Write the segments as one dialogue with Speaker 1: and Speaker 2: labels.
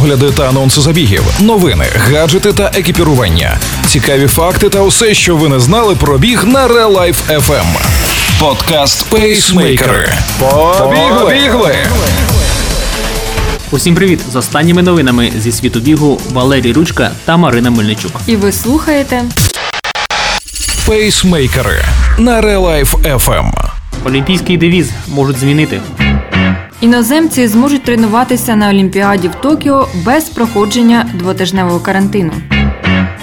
Speaker 1: огляди та анонси забігів, новини, гаджети та екіпірування, цікаві факти та усе, що ви не знали про біг на Real Life FM. Подкаст Пейсмейкери. Побігли!
Speaker 2: Усім привіт! З останніми новинами зі світу бігу Валерій Ручка та Марина Мельничук.
Speaker 3: І ви слухаєте
Speaker 1: Пейсмейкери на Real Life FM.
Speaker 2: Олімпійський девіз можуть змінити.
Speaker 3: Іноземці зможуть тренуватися на Олімпіаді в Токіо без проходження двотижневого карантину.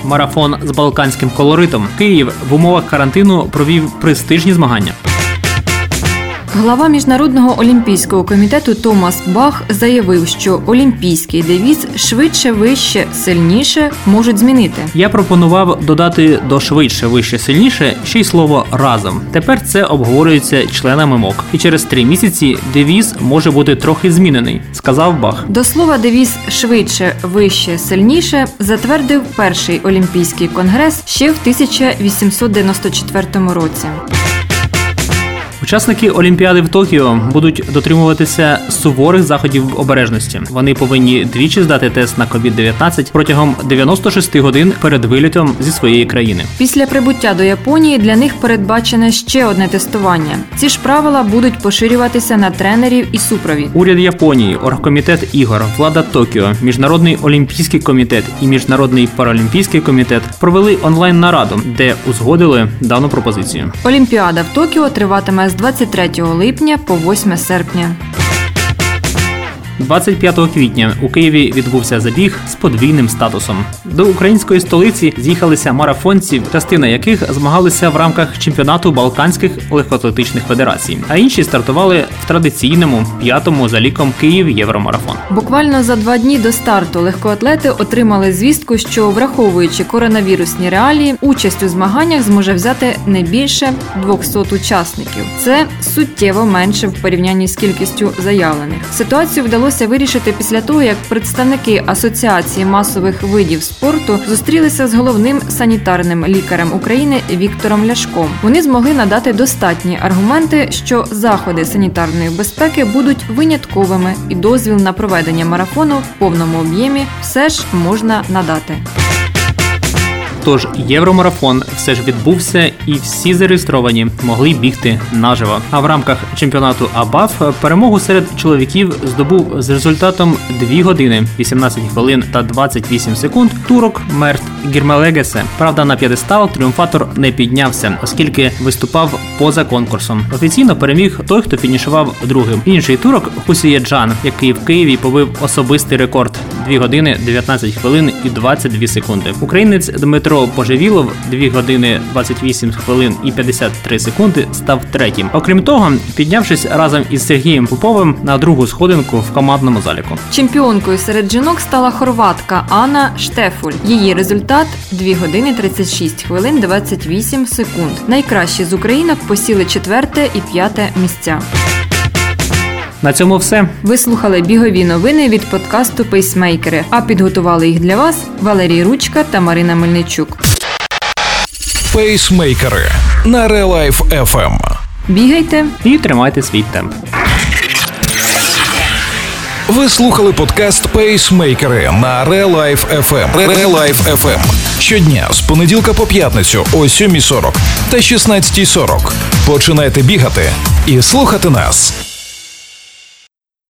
Speaker 2: Марафон з балканським колоритом. Київ в умовах карантину провів престижні змагання.
Speaker 3: Глава міжнародного олімпійського комітету Томас Бах заявив, що олімпійський девіз швидше, вище, сильніше можуть змінити.
Speaker 2: Я пропонував додати до швидше, вище, сильніше ще й слово разом. Тепер це обговорюється членами МОК. І через три місяці девіз може бути трохи змінений, сказав Бах.
Speaker 3: До слова, девіз швидше, вище, сильніше затвердив перший олімпійський конгрес ще в 1894 році.
Speaker 2: Учасники Олімпіади в Токіо будуть дотримуватися суворих заходів обережності. Вони повинні двічі здати тест на COVID-19 протягом 96 годин перед вилітом зі своєї країни.
Speaker 3: Після прибуття до Японії для них передбачене ще одне тестування. Ці ж правила будуть поширюватися на тренерів і супровід.
Speaker 2: Уряд Японії, оргкомітет ігор, влада Токіо, міжнародний олімпійський комітет і міжнародний паралімпійський комітет провели онлайн нараду, де узгодили дану пропозицію.
Speaker 3: Олімпіада в Токіо триватиме з 23 липня по 8 серпня.
Speaker 2: 25 квітня у Києві відбувся забіг з подвійним статусом. До української столиці з'їхалися марафонці, частина яких змагалися в рамках чемпіонату Балканських легкоатлетичних федерацій, а інші стартували в традиційному п'ятому за ліком Київ Євромарафон.
Speaker 3: Буквально за два дні до старту легкоатлети отримали звістку, що враховуючи коронавірусні реалії, участь у змаганнях зможе взяти не більше 200 учасників. Це суттєво менше в порівнянні з кількістю заявлених. Ситуацію вдалося вирішити після того, як представники асоціації масових видів спорту зустрілися з головним санітарним лікарем України Віктором Ляшком. Вони змогли надати достатні аргументи, що заходи санітарної безпеки будуть винятковими, і дозвіл на проведення марафону в повному об'ємі все ж можна надати.
Speaker 2: Тож євромарафон все ж відбувся, і всі зареєстровані могли бігти наживо. А в рамках чемпіонату АБАФ перемогу серед чоловіків здобув з результатом 2 години 18 хвилин та 28 секунд. Турок Мерт Гірмелегесе. Правда, на п'єдестал тріумфатор не піднявся, оскільки виступав поза конкурсом. Офіційно переміг той, хто фінішував другим. Інший турок Хусіє Джан, який в Києві побив особистий рекорд 2 години 19 хвилин і 22 секунди. Українець Дмитро Поживілов 2 години 28 хвилин і 53 секунди став третім. Окрім того, піднявшись разом із Сергієм Поповим на другу сходинку в командному заліку.
Speaker 3: Чемпіонкою серед жінок стала хорватка Анна Штефуль. Її результат 2 години 36 хвилин 28 секунд. Найкращі з українок посіли четверте і п'яте місця.
Speaker 2: На цьому все.
Speaker 3: Ви слухали бігові новини від подкасту Пейсмейкери. А підготували їх для вас Валерій Ручка та Марина Мельничук.
Speaker 1: Пейсмейкери на Real Life FM.
Speaker 3: Бігайте!
Speaker 2: І тримайте свій темп.
Speaker 1: Ви слухали подкаст Пейсмейкери на Real Life FM. Real FM. Щодня з понеділка по п'ятницю о 7.40 та 16.40. Починайте бігати і слухати нас.